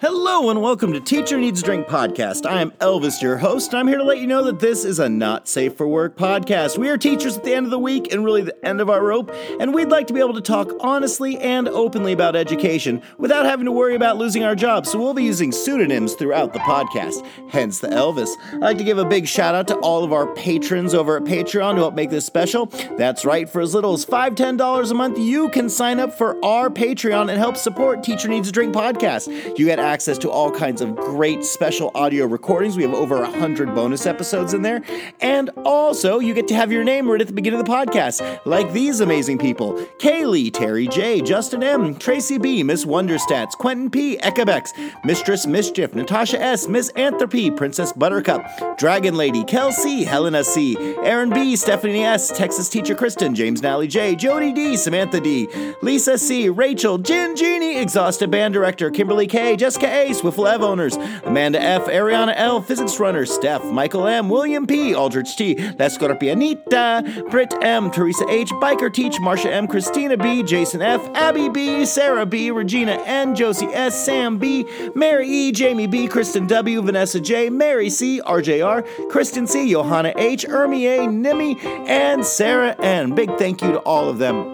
Hello and welcome to Teacher Needs a Drink podcast. I am Elvis, your host, and I'm here to let you know that this is a not safe for work podcast. We are teachers at the end of the week and really the end of our rope, and we'd like to be able to talk honestly and openly about education without having to worry about losing our jobs. So we'll be using pseudonyms throughout the podcast, hence the Elvis. I'd like to give a big shout out to all of our patrons over at Patreon to help make this special. That's right, for as little as $5, $10 a month, you can sign up for our Patreon and help support Teacher Needs a Drink podcast. You get access to all kinds of great special audio recordings. We have over 100 bonus episodes in there. And also, you get to have your name read at the beginning of the podcast, like these amazing people Kaylee, Terry J, Justin M, Tracy B, Miss Wonderstats, Quentin P, Ekabex, Mistress Mischief, Natasha S, Miss Anthropy, Princess Buttercup, Dragon Lady, Kelsey, Helena C, Aaron B, Stephanie S, Texas Teacher Kristen, James Nally J, Jody D, Samantha D, Lisa C, Rachel, Jin Genie, Exhausted Band Director, Kimberly K, Jessica A, Swiffle Ev Owners, Amanda F, Ariana L, Physics Runner, Steph, Michael M, William P, Aldrich T, La Scorpianita, Britt M, Teresa H, Biker Teach, Marsha M, Christina B, Jason F, Abby B, Sarah B, Regina N, Josie S, Sam B, Mary E, Jamie B, Kristen W, Vanessa J, Mary C, RJR, Kristen C, Johanna H, Ermi A, Nimi, and Sarah N. Big thank you to all of them.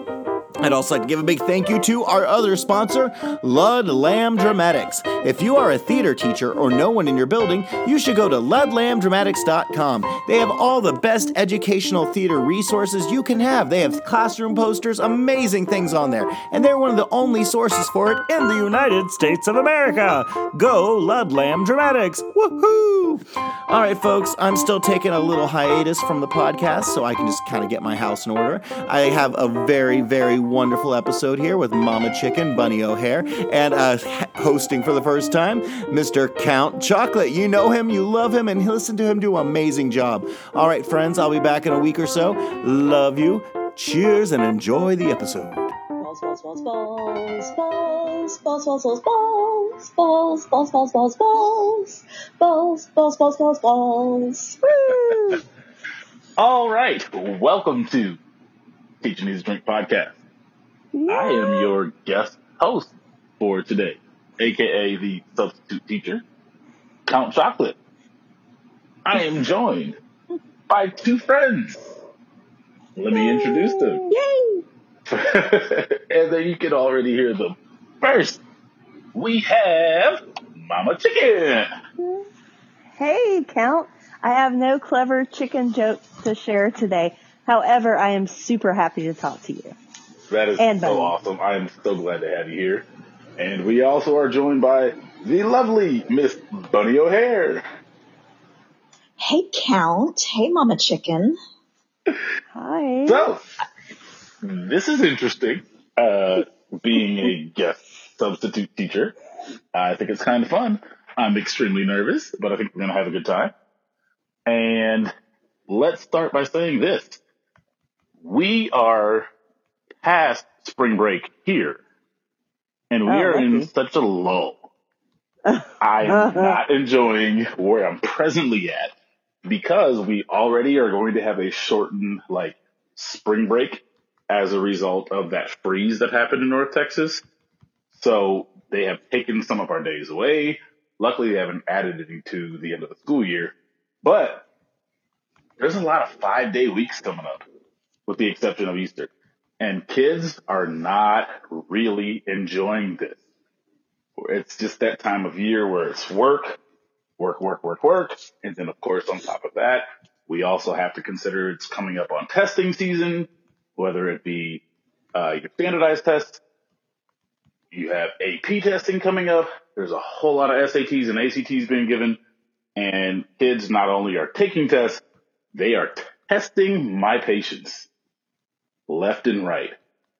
I'd also like to give a big thank you to our other sponsor, Ludlam Dramatics. If you are a theater teacher or no one in your building, you should go to ludlamdramatics.com. They have all the best educational theater resources you can have. They have classroom posters, amazing things on there, and they're one of the only sources for it in the United States of America. Go Ludlam Dramatics! Woohoo! All right, folks, I'm still taking a little hiatus from the podcast so I can just kind of get my house in order. I have a very, very wonderful episode here with Mama Chicken, Bunny O'Hare, and uh, hosting for the first time, Mr. Count Chocolate. You know him, you love him, and listen to him do an amazing job. All right, friends, I'll be back in a week or so. Love you. Cheers and enjoy the episode. Balls, balls, balls, balls, balls, balls, balls, balls, balls, balls, balls, balls, balls, balls, balls, balls, balls, balls, balls. Woo! All right, welcome to Teaching Needs a Drink podcast. I am your guest host for today, aka the substitute teacher, Count Chocolate. I am joined by two friends. Let me introduce them. Yay! and then you can already hear them. First, we have Mama Chicken. Hey, Count. I have no clever chicken jokes to share today. However, I am super happy to talk to you. That is And so Bunny. awesome. I am so glad to have you here. And we also are joined by the lovely Miss Bunny O'Hare. Hey, Count. Hey, Mama Chicken. Hi. So, this is interesting. Uh, being a guest substitute teacher, I think it's kind of fun. I'm extremely nervous, but I think we're going to have a good time. And let's start by saying this. We are past spring break here, and we Oh, are in lucky. such a lull. I am not enjoying where I'm presently at because we already are going to have a shortened like spring break as a result of that freeze that happened in North Texas. So they have taken some of our days away. Luckily, they haven't added any to the end of the school year, but there's a lot of five day weeks coming up with the exception of Easter. And kids are not really enjoying this. It's just that time of year where it's work, work, work, work, work. And then of course on top of that, we also have to consider it's coming up on testing season, whether it be uh, your standardized tests, you have AP testing coming up. There's a whole lot of SATs and ACTs being given, and kids not only are taking tests, they are testing my patience left and right.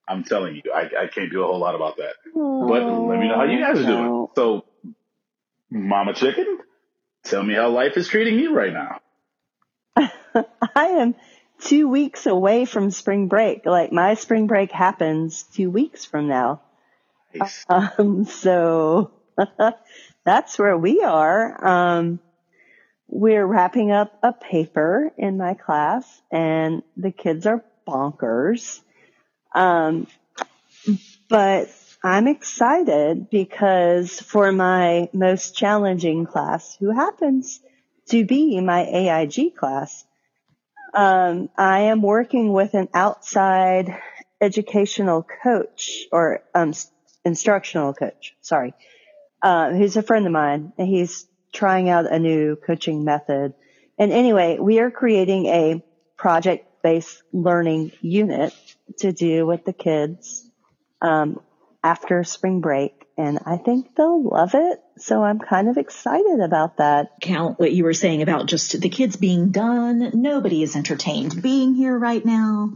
I'm telling you, I, I can't do a whole lot about that. But let me know how you guys are doing. So, Mama Chicken, tell me how life is treating you right now. I am two weeks away from spring break. Like my spring break happens two weeks from now. Nice. Um, so that's where we are. Um, we're wrapping up a paper in my class and the kids are bonkers. Um, but I'm excited because for my most challenging class, who happens to be my AIG class, um, I am working with an outside educational coach or um, instructional coach. Sorry, uh, who's a friend of mine, and he's trying out a new coaching method. And anyway, we are creating a project-based learning unit to do with the kids um, after spring break. And I think they'll love it. So I'm kind of excited about that. Count what you were saying about just the kids being done. Nobody is entertained being here right now.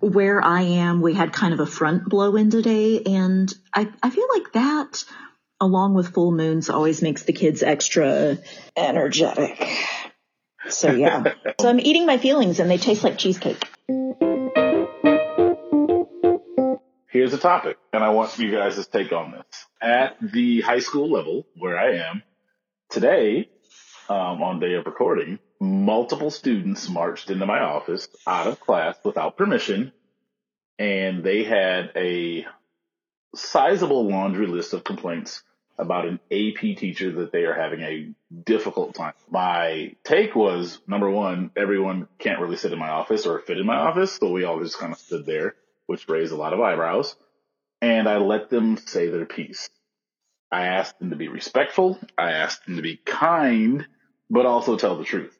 Where I am, we had kind of a front blow in today. And I, I feel like that, along with full moons, always makes the kids extra energetic. So yeah. so I'm eating my feelings and they taste like cheesecake. Here's a topic, and I want you guys to take on this. At the high school level, where I am, today, um, on day of recording, multiple students marched into my office out of class without permission, and they had a sizable laundry list of complaints about an AP teacher that they are having a difficult time. My take was number one, everyone can't really sit in my office or fit in my office, so we all just kind of stood there which raised a lot of eyebrows, and I let them say their piece. I asked them to be respectful. I asked them to be kind, but also tell the truth.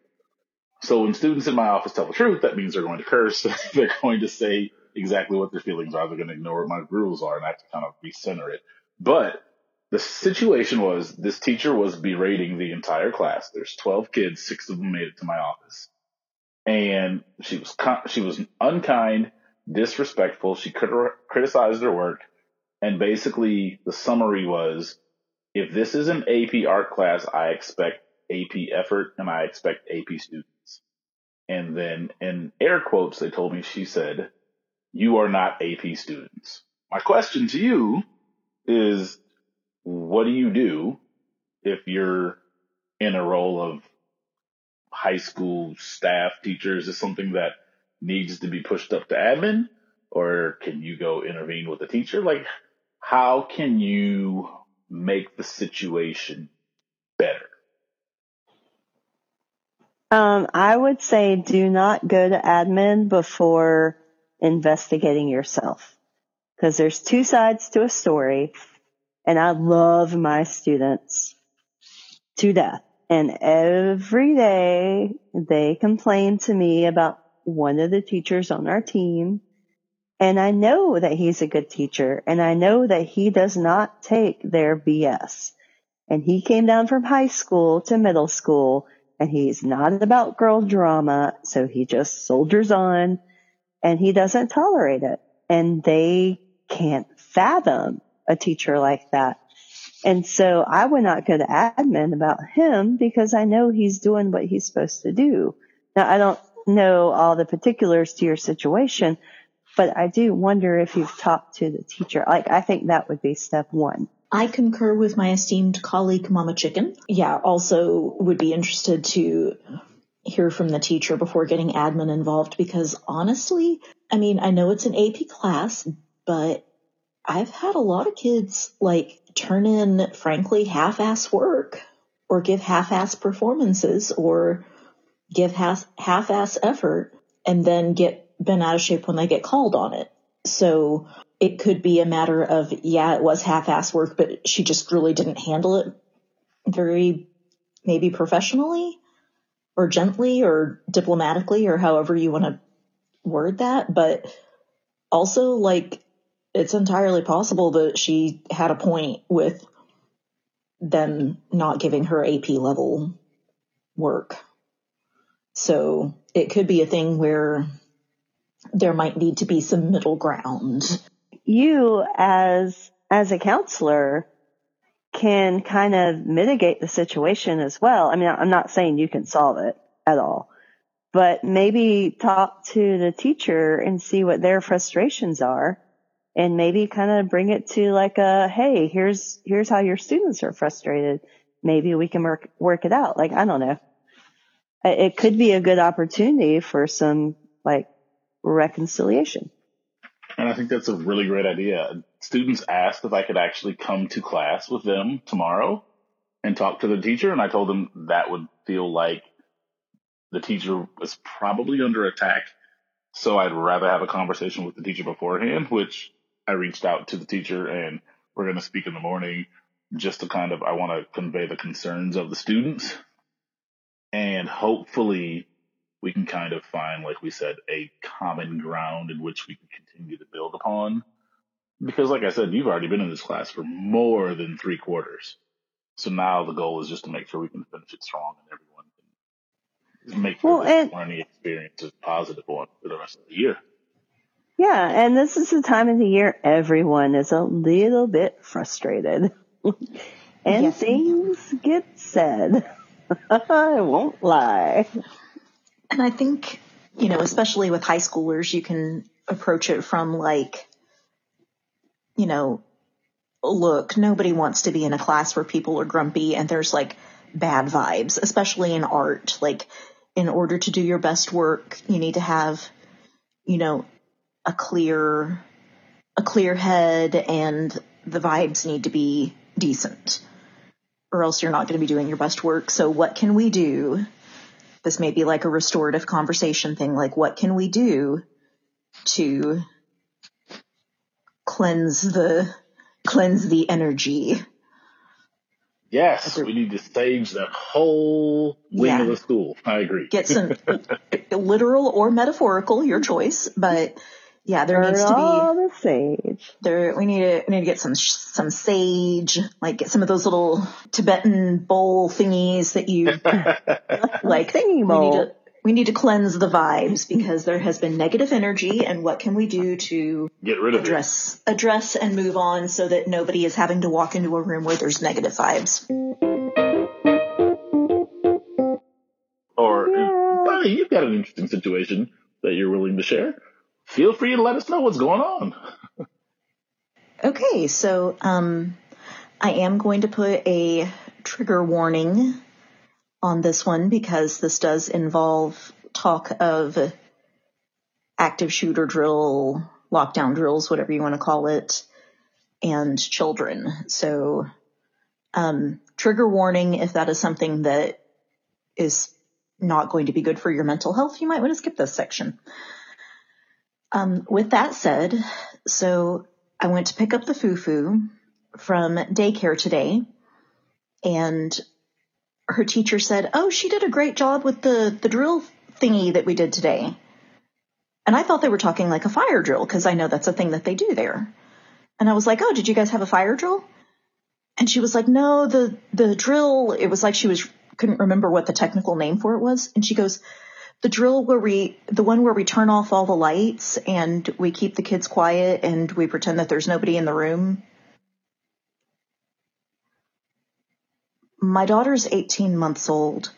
So when students in my office tell the truth, that means they're going to curse. they're going to say exactly what their feelings are. They're going to ignore what my rules are and I have to kind of recenter it. But the situation was this teacher was berating the entire class. There's 12 kids. Six of them made it to my office and she was, she was unkind disrespectful. She criticized her work. And basically, the summary was if this is an AP art class, I expect AP effort and I expect AP students. And then in air quotes, they told me, she said, you are not AP students. My question to you is, what do you do if you're in a role of high school staff teachers? Is something that needs to be pushed up to admin or can you go intervene with the teacher? Like, how can you make the situation better? Um, I would say do not go to admin before investigating yourself because there's two sides to a story and I love my students to death. And every day they complain to me about one of the teachers on our team. And I know that he's a good teacher and I know that he does not take their BS. And he came down from high school to middle school and he's not about girl drama. So he just soldiers on and he doesn't tolerate it. And they can't fathom a teacher like that. And so I would not go to admin about him because I know he's doing what he's supposed to do. Now I don't know all the particulars to your situation, but I do wonder if you've talked to the teacher. Like, I think that would be step one. I concur with my esteemed colleague, Mama Chicken. Yeah, also would be interested to hear from the teacher before getting admin involved because honestly, I mean, I know it's an AP class, but I've had a lot of kids like turn in, frankly, half ass work or give half ass performances or give half ass effort and then get bent out of shape when they get called on it. So it could be a matter of, yeah, it was half ass work, but she just really didn't handle it very maybe professionally or gently or diplomatically or however you want to word that. But also like it's entirely possible that she had a point with them not giving her AP level work. So it could be a thing where there might need to be some middle ground. You as, as a counselor can kind of mitigate the situation as well. I mean, I'm not saying you can solve it at all, but maybe talk to the teacher and see what their frustrations are and maybe kind of bring it to like a, Hey, here's, here's how your students are frustrated. Maybe we can work, work it out. Like, I don't know it could be a good opportunity for some like reconciliation. And I think that's a really great idea. students asked if I could actually come to class with them tomorrow and talk to the teacher. And I told them that would feel like the teacher was probably under attack. So I'd rather have a conversation with the teacher beforehand, which I reached out to the teacher and we're going to speak in the morning just to kind of, I want to convey the concerns of the students and hopefully we can kind of find, like we said, a common ground in which we can continue to build upon. Because, like I said, you've already been in this class for more than three quarters. So now the goal is just to make sure we can finish it strong and everyone can make sure Well, and- learning experience is a positive one for the rest of the year. Yeah, and this is the time of the year everyone is a little bit frustrated. and Yes. things get said. I won't lie. And I think, you know, especially with high schoolers, you can approach it from like, you know, look, nobody wants to be in a class where people are grumpy and there's like bad vibes, especially in art. Like, in order to do your best work, you need to have, you know, a clear, a clear head and the vibes need to be decent or else you're not going to be doing your best work. So what can we do? This may be like a restorative conversation thing. Like, what can we do to cleanse the, cleanse the energy? Yes, we need to stage the whole wing Yeah. of the school. I agree. Get some literal or metaphorical, your choice. But yeah, there Burn needs to be, all the sage. there we need to we need to get some some sage like get some of those little tibetan bowl thingies that you like Thingy we need bowl. to we need to cleanse the vibes because there has been negative energy and what can we do to Get rid of it. address address and move on so that nobody is having to walk into a room where there's negative vibes Or, Yeah. Bunny, you've got an interesting situation that you're willing to share. Feel free to let us know what's going on. Okay, so um, I am going to put a trigger warning on this one because this does involve talk of active shooter drill, lockdown drills, whatever you want to call it, and children. So, um, trigger warning if that is something that is not going to be good for your mental health, you might want to skip this section. Um, with that said, so I went to pick up the fufu from daycare today and her teacher said, Oh, she did a great job with the, the drill thingy that we did today. And I thought they were talking like a fire drill because I know that's a thing that they do there. And I was like, Oh, did you guys have a fire drill? And she was like, No, the, the drill, it was like she was, couldn't remember what the technical name for it was. And she goes, the drill where we the one where we turn off all the lights and we keep the kids quiet and we pretend that there's nobody in the room my daughter's 18 months old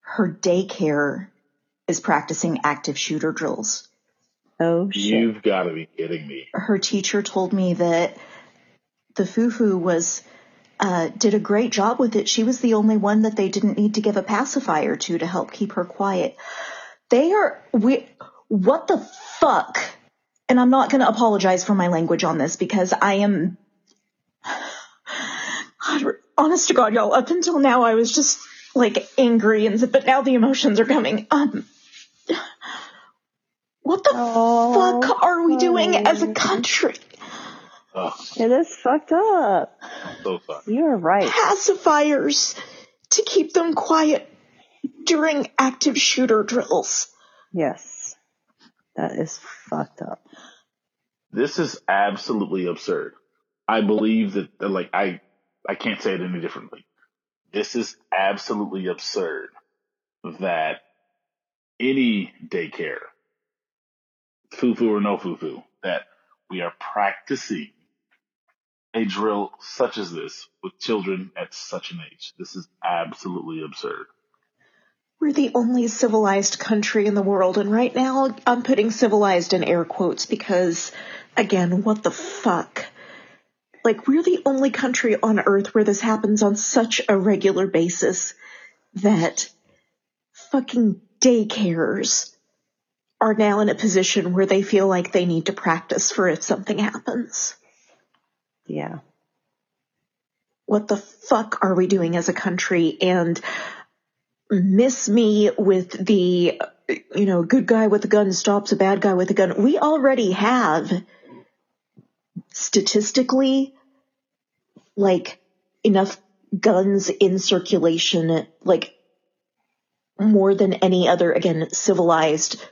her daycare is practicing active shooter drills Oh shit. You've got to be kidding me. her teacher told me that the fufu was uh, did a great job with it. She was the only one that they didn't need to give a pacifier to to help keep her quiet. They are we. What the fuck? And I'm not going to apologize for my language on this because I am. God, honest to God, y'all. Up until now, I was just like angry, and but now the emotions are coming. Um, what the fuck are we doing as a country? Oh, It is fucked up. so fun. You're right. Pacifiers to keep them quiet during active shooter drills. Yes. That is fucked up. This is absolutely absurd. I believe that, that, like, I, I can't say it any differently. This is absolutely absurd that any daycare, fufu or no fufu, that we are practicing a drill such as this with children at such an age. This is absolutely absurd. We're the only civilized country in the world, and right now I'm putting civilized in air quotes because, again, what the fuck? Like, we're the only country on earth where this happens on such a regular basis that fucking daycares are now in a position where they feel like they need to practice for if something happens. Yeah. What the fuck are we doing as a country? And miss me with the, you know, good guy with a gun stops a bad guy with a gun. We already have statistically like enough guns in circulation, like more than any other, again, civilized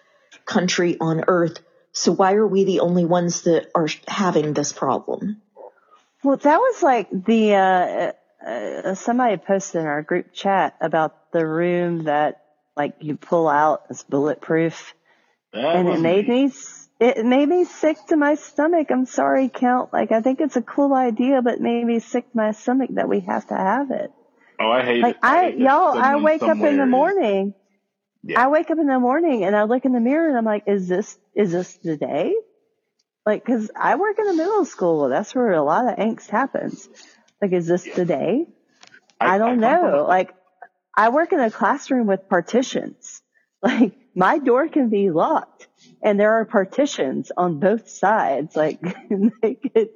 country on earth. So why are we the only ones that are having this problem? Well, that was like the, uh, uh, somebody posted in our group chat about the room that like you pull out is bulletproof. That and it made me, s- it made me sick to my stomach. I'm sorry, Count. Like, I think it's a cool idea, but it made me sick to my stomach that we have to have it. Oh, I hate it. Like, it. I, hate that y'all, I wake up in the morning. Yeah. I wake up in the morning and I look in the mirror and I'm like, is this, is this the day? Like, cause I work in a middle school. That's where a lot of angst happens. Like, is this the day? I, don't come from know. Like, I work in a classroom with partitions. Like, my door can be locked and there are partitions on both sides. Like, they could,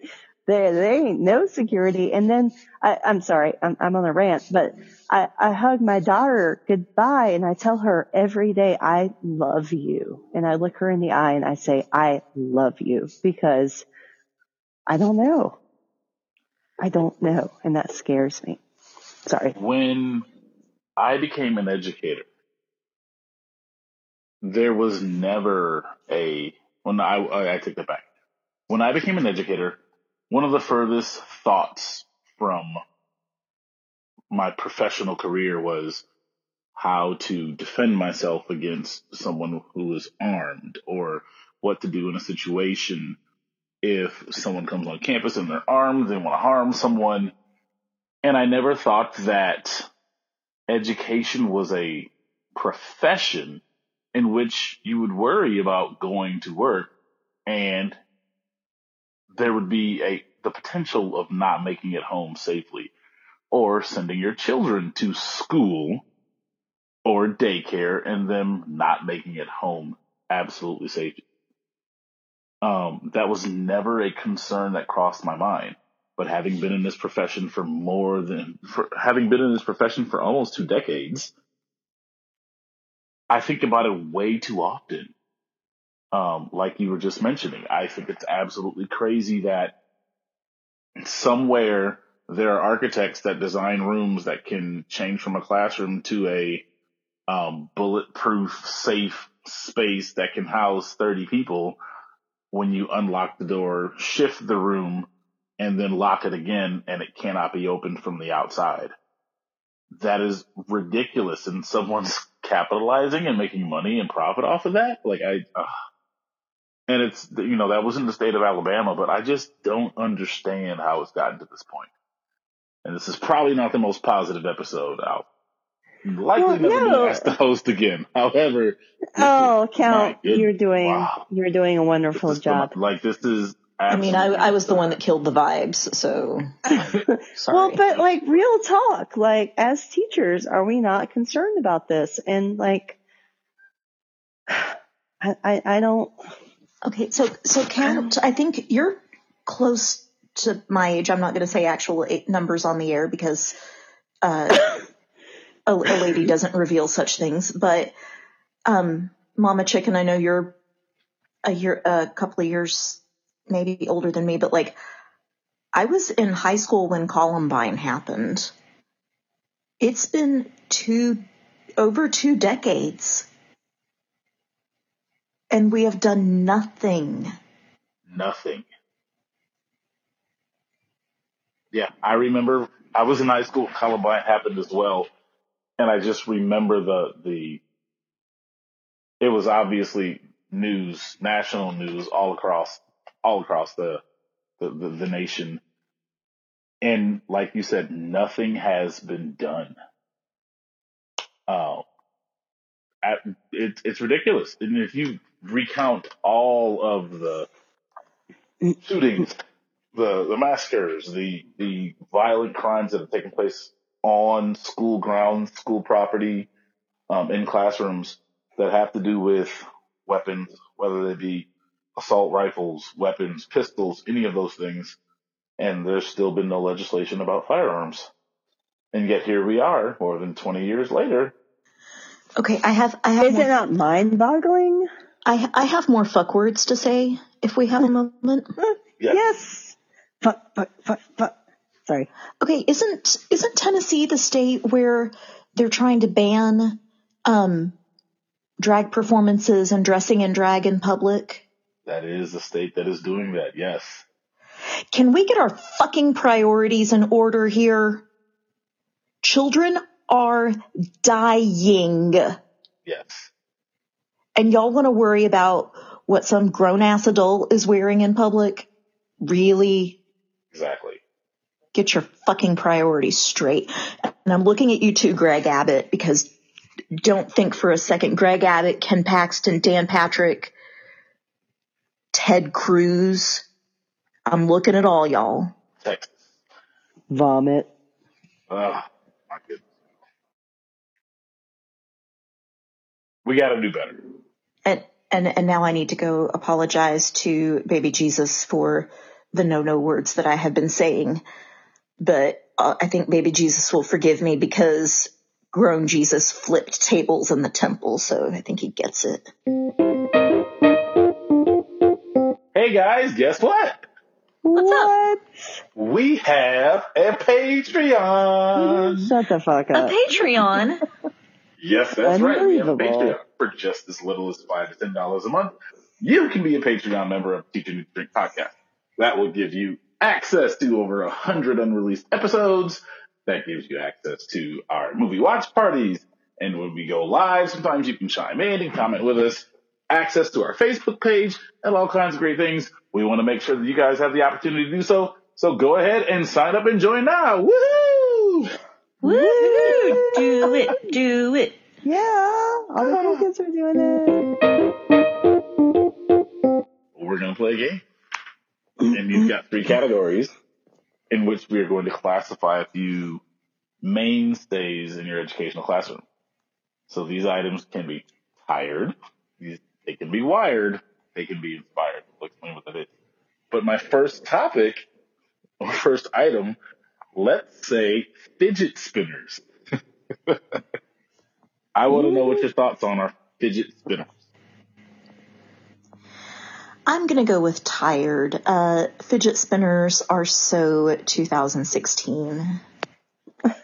there, there ain't no security. And then I, I'm sorry, I'm, I'm on a rant, but I, I hug my daughter goodbye and I tell her every day, I love you. And I look her in the eye and I say, I love you because I don't know. I don't know. And that scares me. Sorry. when I became an educator, there was never a when I I, I take that back. When I became an educator, one of the furthest thoughts from my professional career was how to defend myself against someone who is armed or what to do in a situation if someone comes on campus and they're armed, they want to harm someone. And I never thought that education was a profession in which you would worry about going to work and there would be a the potential of not making it home safely or sending your children to school or daycare and them not making it home absolutely safe. Um, that was never a concern that crossed my mind. But having been in this profession for more than, for having been in this profession for almost two decades, I think about it way too often. Um, like you were just mentioning, I think it's absolutely crazy that somewhere there are architects that design rooms that can change from a classroom to a um, bulletproof, safe space that can house 30 people when you unlock the door, shift the room, and then lock it again, and it cannot be opened from the outside. That is ridiculous, and someone's capitalizing and making money and profit off of that. Like I, ugh. And it's you know that was in the state of Alabama, but I just don't understand how it's gotten to this point. And this is probably not the most positive episode. I'll likely Well, never no. be asked to host again. However, Oh, is- Count, you're doing wow. you're doing a wonderful job. phenom- Like this is. I mean, I, I was the one that killed the vibes, so sorry. Well, but like real talk, like as teachers, are we not concerned about this? And like, I I, I don't. Okay, so so Count, I think you're close to my age. I'm not going to say actual numbers on the air because uh, a, a lady doesn't reveal such things. But um, Mama Chicken, I know you're a year, a couple of years maybe older than me, but like I was in high school when Columbine happened. It's been two over two decades, and we have done nothing. nothing. Yeah, I remember I was in high school. Columbine happened as well, and I just remember the the. It was obviously news, national news, all across all across the the, the, the nation, and like you said, nothing has been done. Uh, at, it, it's ridiculous. And if you recount all of the shootings, the the massacres, the the violent crimes that have taken place on school grounds, school property, um, in classrooms that have to do with weapons, whether they be assault rifles, weapons, pistols, any of those things. and there's still been no legislation about firearms. And yet here we are, more than 20 years later. Okay, I have I have Is more, it not mind boggling? I I have more fuck words to say if we have a moment. Yes. Yes. Fuck, fuck, fuck, fuck. Sorry. Okay, isn't isn't Tennessee the state where they're trying to ban um drag performances and dressing in drag in public? That is the state that is doing that, yes. Can we get our fucking priorities in order here? Children are dying. Yes. And y'all want to worry about what some grown ass adult is wearing in public? Really? Exactly. Get your fucking priorities straight. And I'm looking at you too, Greg Abbott, because don't think for a second Greg Abbott, Ken Paxton, Dan Patrick, Ted Cruz. I'm looking at all y'all. Texas. Vomit. Oh, my goodness. We got to do better. And, and, and now I need to go apologize to baby Jesus for the no no words that I have been saying. But uh, I think baby Jesus will forgive me because grown Jesus flipped tables in the temple. So I think he gets it. Hey guys, guess what? What's up? what? We have a Patreon. Shut the fuck up. A. Patreon. Yes, that's right. We have a. Patreon for just as little as five to ten dollars a month. You can be a Patreon member of Teacher Need to Drink podcast. That will give you access to over a hundred unreleased episodes. That gives you access to our movie watch parties. And when we go live, sometimes you can chime in and comment with us. Access to our Facebook page and all kinds of great things. We want to make sure that you guys have the opportunity to do so. So go ahead and sign up and join now. Woohoo! Woo! Do it, do it. Yeah, all the cool kids are doing it. we're going to play a game. And you've got three categories in which we are going to classify a few mainstays in your educational classroom. So these items can be tired, they can be wired, they can be inspired. I'll explain what that is. But my first topic, or first item, let's say fidget spinners. I want to know what your thoughts on are fidget spinners. I'm gonna go with tired. Uh, fidget spinners are so 2016. I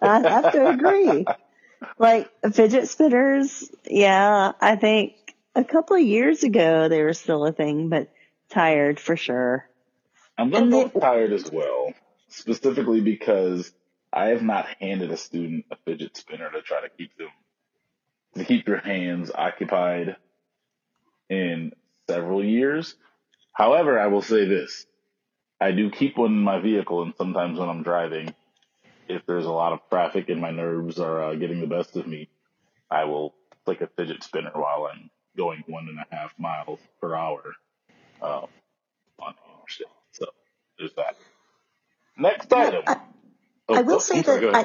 have to agree. Like fidget spinners, yeah, I think a couple of years ago they were still a thing, but tired for sure. I'm going to go tired as well, specifically because I have not handed a student a fidget spinner to try to keep them, to keep their hands occupied in several years. However, I will say this. I do keep one in my vehicle and sometimes when I'm driving, if there's a lot of traffic and my nerves are uh, getting the best of me, I will flick a fidget spinner while I'm going one and a half miles per hour uh, on interstate. So there's that. Next item. I- Oh, I will oh, say that I,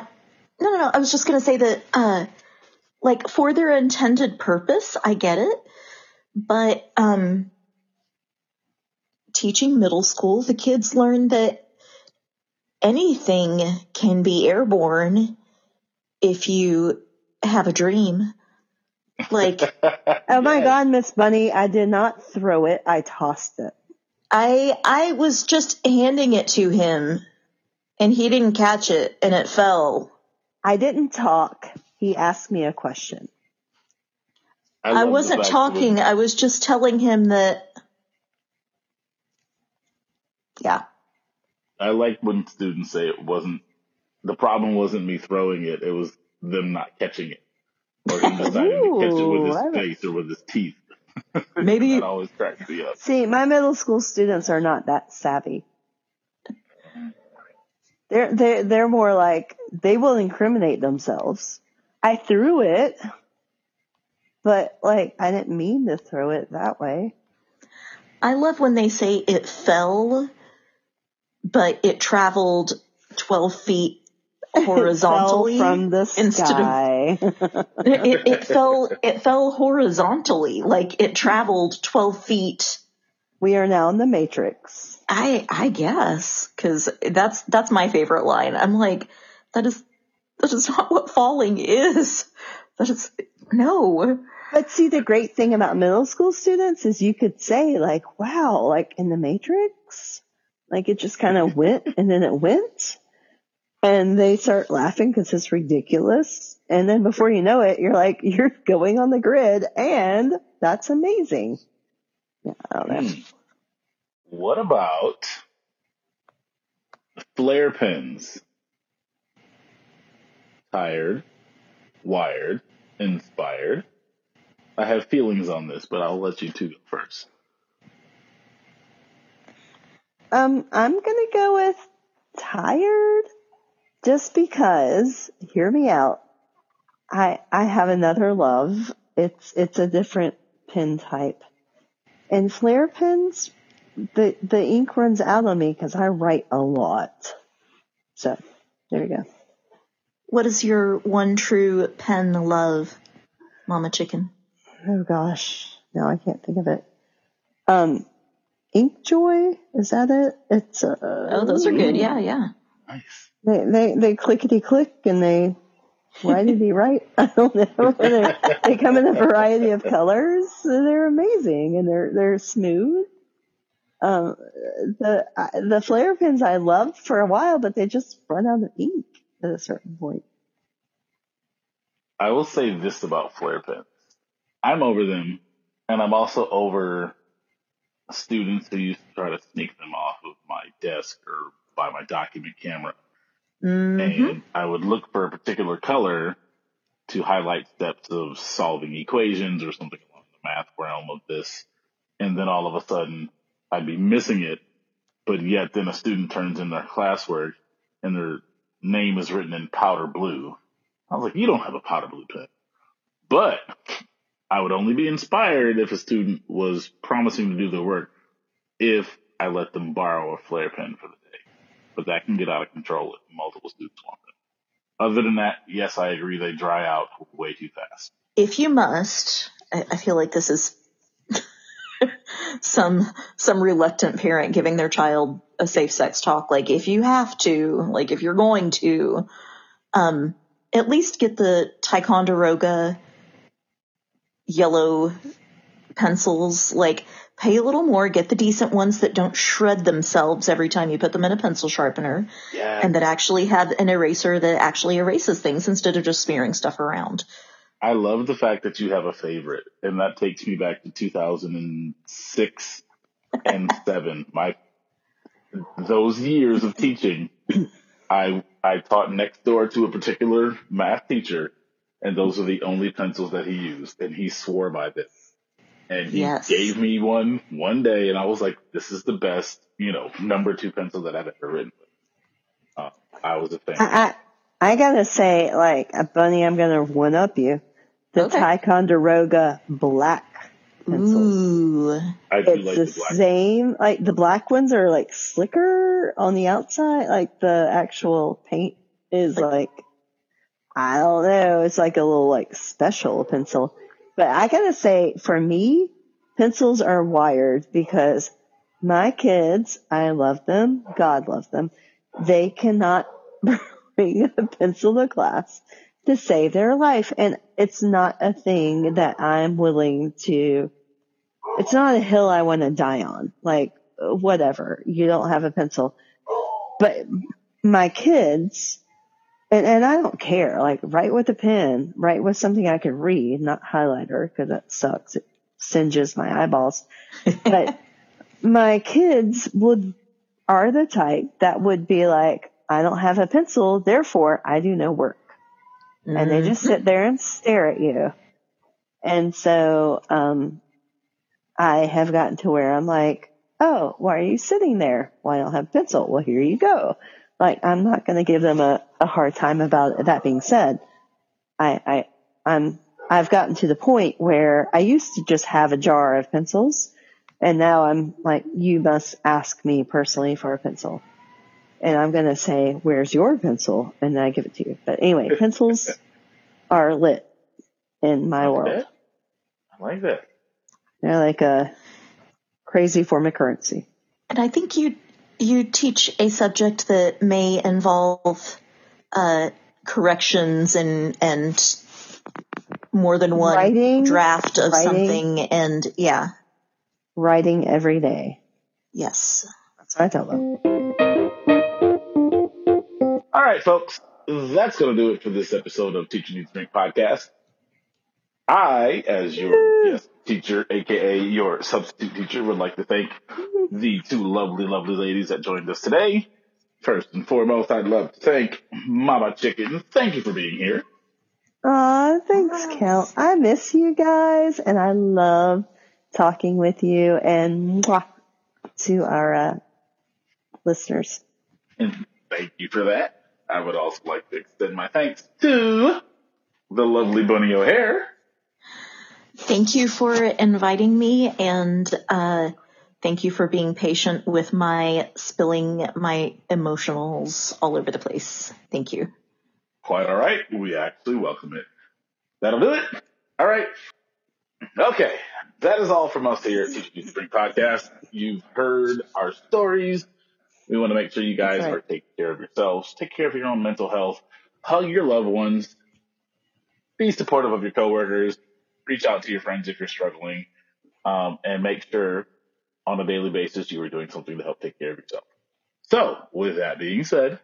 no, no, no. I was just going to say that, uh, like for their intended purpose, I get it, but um, teaching middle school, the kids learn that anything can be airborne if you have a dream. Like Oh my Yes. god, Miss Bunny, I did not throw it, I tossed it. I, I was just handing it to him, and he didn't catch it, and it fell. I didn't talk. He asked me a question. I, love the wasn't talking. that- I was just telling him that. Yeah. I like when students say it wasn't, the problem wasn't me throwing it, it was them not catching it. Or him deciding to catch it with his I like- face or with his teeth. Maybe That always cracks me up. See, my middle school students are not that savvy. They're they're they're more like they will incriminate themselves. I threw it, but like I didn't mean to throw it that way. I love when they say it fell, but it traveled 12 feet horizontally from the instead of- it, it fell it fell horizontally like it traveled 12 feet we are now in the matrix. I I guess because that's that's my favorite line. I'm like, that is that is not what falling is. That is no. But see, the great thing about middle school students is you could say like, wow, like in the Matrix, like it just kind of went and then it went and they start laughing because it's ridiculous. And then before you know it, you're like, you're going on the grid and that's amazing. Yeah, I don't know. Hmm. What about Flair pins? Tired, wired, inspired. I have feelings on this, but I'll let you two go first. Um, I'm gonna go with tired just because, hear me out. I, I have another love. It's, it's a different pin type. And Flair pens, the, the ink runs out on me because I write a lot. So, there you go. What is your one true pen love, Mama Chicken? Oh gosh. No, I can't think of it. Um, Inkjoy, is that it? It's, uh, Oh, those are good. Yeah, yeah. Nice. They they they clickety click and they rightity right. I don't know. They're, they come in a variety of colors. They're amazing and they're they're smooth. Um, the the Flair pens I loved for a while, but they just run out of ink at a certain point. I will say this about Flair pens. I'm over them, and I'm also over students who used to try to sneak them off of my desk or by my document camera. hmm And I would look for a particular color to highlight steps of solving equations or something along the math realm of this. And then all of a sudden I'd be missing it, but yet then a student turns in their classwork and their name is written in powder blue. I was like, you don't have a powder blue pen. But I would only be inspired if a student was promising to do their work if I let them borrow a Flair pen for the day. But that can get out of control if multiple students want it. Other than that, yes, I agree they dry out way too fast. If you must, I, I feel like this is some some reluctant parent giving their child a safe sex talk. Like if you have to, like if you're going to, um, at least get the Ticonderoga yellow pencils. Like pay a little more, get the decent ones that don't shred themselves every time you put them in a pencil sharpener, Yeah. and that actually have an eraser that actually erases things instead of just smearing stuff around. I love the fact that you have a favorite, and that takes me back to 2006 and seven. My those years of teaching, I I taught next door to a particular math teacher, and those are the only pencils that he used, and he swore by this. And he Yes. gave me one one day, and I was like, "This is the best, you know, number two pencil that I've ever written." with. Uh, I was a fan. I I, I gotta say, like a bunny, I'm gonna one up you. The Okay. Ticonderoga black pencils. Ooh. I do It's like the the black. same, like the black ones are like slicker on the outside, like the actual paint is like, I don't know, it's like a little like special pencil. But I gotta say, for me, pencils are wired because my kids, I love them, God loves them, they cannot bring a pencil to class to save their life. And it's not a thing that I'm willing to it's not a hill I want to die on. Like, whatever. You don't have a pencil. But my kids, and, and I don't care, like, write with a pen, write with something I can read, not highlighter, because that sucks. It singes my eyeballs. But my kids would, are the type that would be like, I don't have a pencil, therefore I do no work and they just sit there and stare at you. And so, um, I have gotten to where I'm like, oh, why are you sitting there? Well, don't have pencil. Well, here you go. Like, I'm not going to give them a, a hard time about it. That being said, I, I, I'm, I've gotten to the point where I used to just have a jar of pencils and now I'm like, you must ask me personally for a pencil. And I'm going to say, where's your pencil? And then I give it to you. But anyway, pencils are lit in my world. Okay. I like that. They're like a crazy form of currency. And I think you you teach a subject that may involve uh, corrections and and more than one Writing, draft of writing. something. And yeah, Writing every day. yes. That's what I tell them. All right, folks, that's going to do it for this episode of Teacher Needs Drink podcast. I, as your guest teacher, aka your substitute teacher, would like to thank the two lovely, lovely ladies that joined us today. First and foremost, I'd love to thank Mama Chicken. Thank you for being here. Aw, thanks, Count. I miss you guys, and I love talking with you. And mwah, to our uh, listeners. And thank you for that. I would also like to extend my thanks to the lovely Bunny O'Hare. Thank you for inviting me and uh, thank you for being patient with my spilling my emotionals all over the place. Thank you. Quite all right. We actually welcome it. That'll do it. All right. Okay. That is all from us here at Teacher Needs Drink Podcast. You've heard our stories. We want to make sure you guys right. are taking care of yourselves, take care of your own mental health, hug your loved ones, be supportive of your coworkers, reach out to your friends if you're struggling, um, and make sure on a daily basis you are doing something to help take care of yourself. So, with that being said,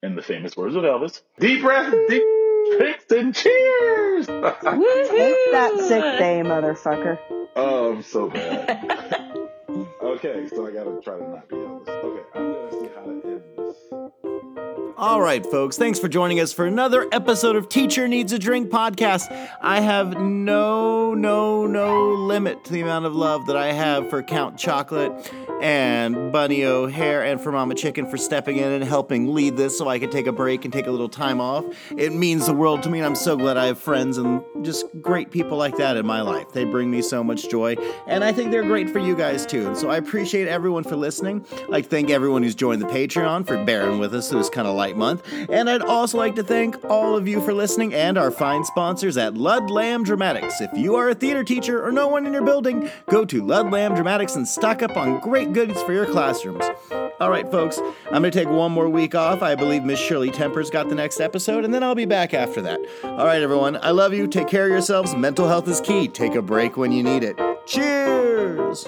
in the famous words of Elvis, deep breath, deep drinks, and cheers! Take that sick day, motherfucker. oh, I'm so bad. okay, so I gotta try to not be Elvis. Okay, I'm gonna see how to end this. All right, folks, thanks for joining us for another episode of Teacher Needs a Drink podcast. I have no, no, no limit to the amount of love that I have for Count Chocolate and Bunny O'Hare and for Mama Chicken for stepping in and helping lead this so I could take a break and take a little time off. It means the world to me, and I'm so glad I have friends and just great people like that in my life. They bring me so much joy, and I think they're great for you guys too. And so I appreciate everyone for listening. I'd like thank everyone who's joined the Patreon for bearing with us this kind of light month. And I'd also like to thank all of you for listening and our fine sponsors at Ludlam Dramatics. If you are a theater teacher or no one in your building, go to Ludlam Dramatics and stock up on great goodies for your classrooms. All right, folks, I'm going to take one more week off. I believe Miss Shirley Temper's got the next episode, and then I'll be back after that. All right, everyone, I love you. Take care of yourselves. Mental health is key. Take a break when you need it. Cheers!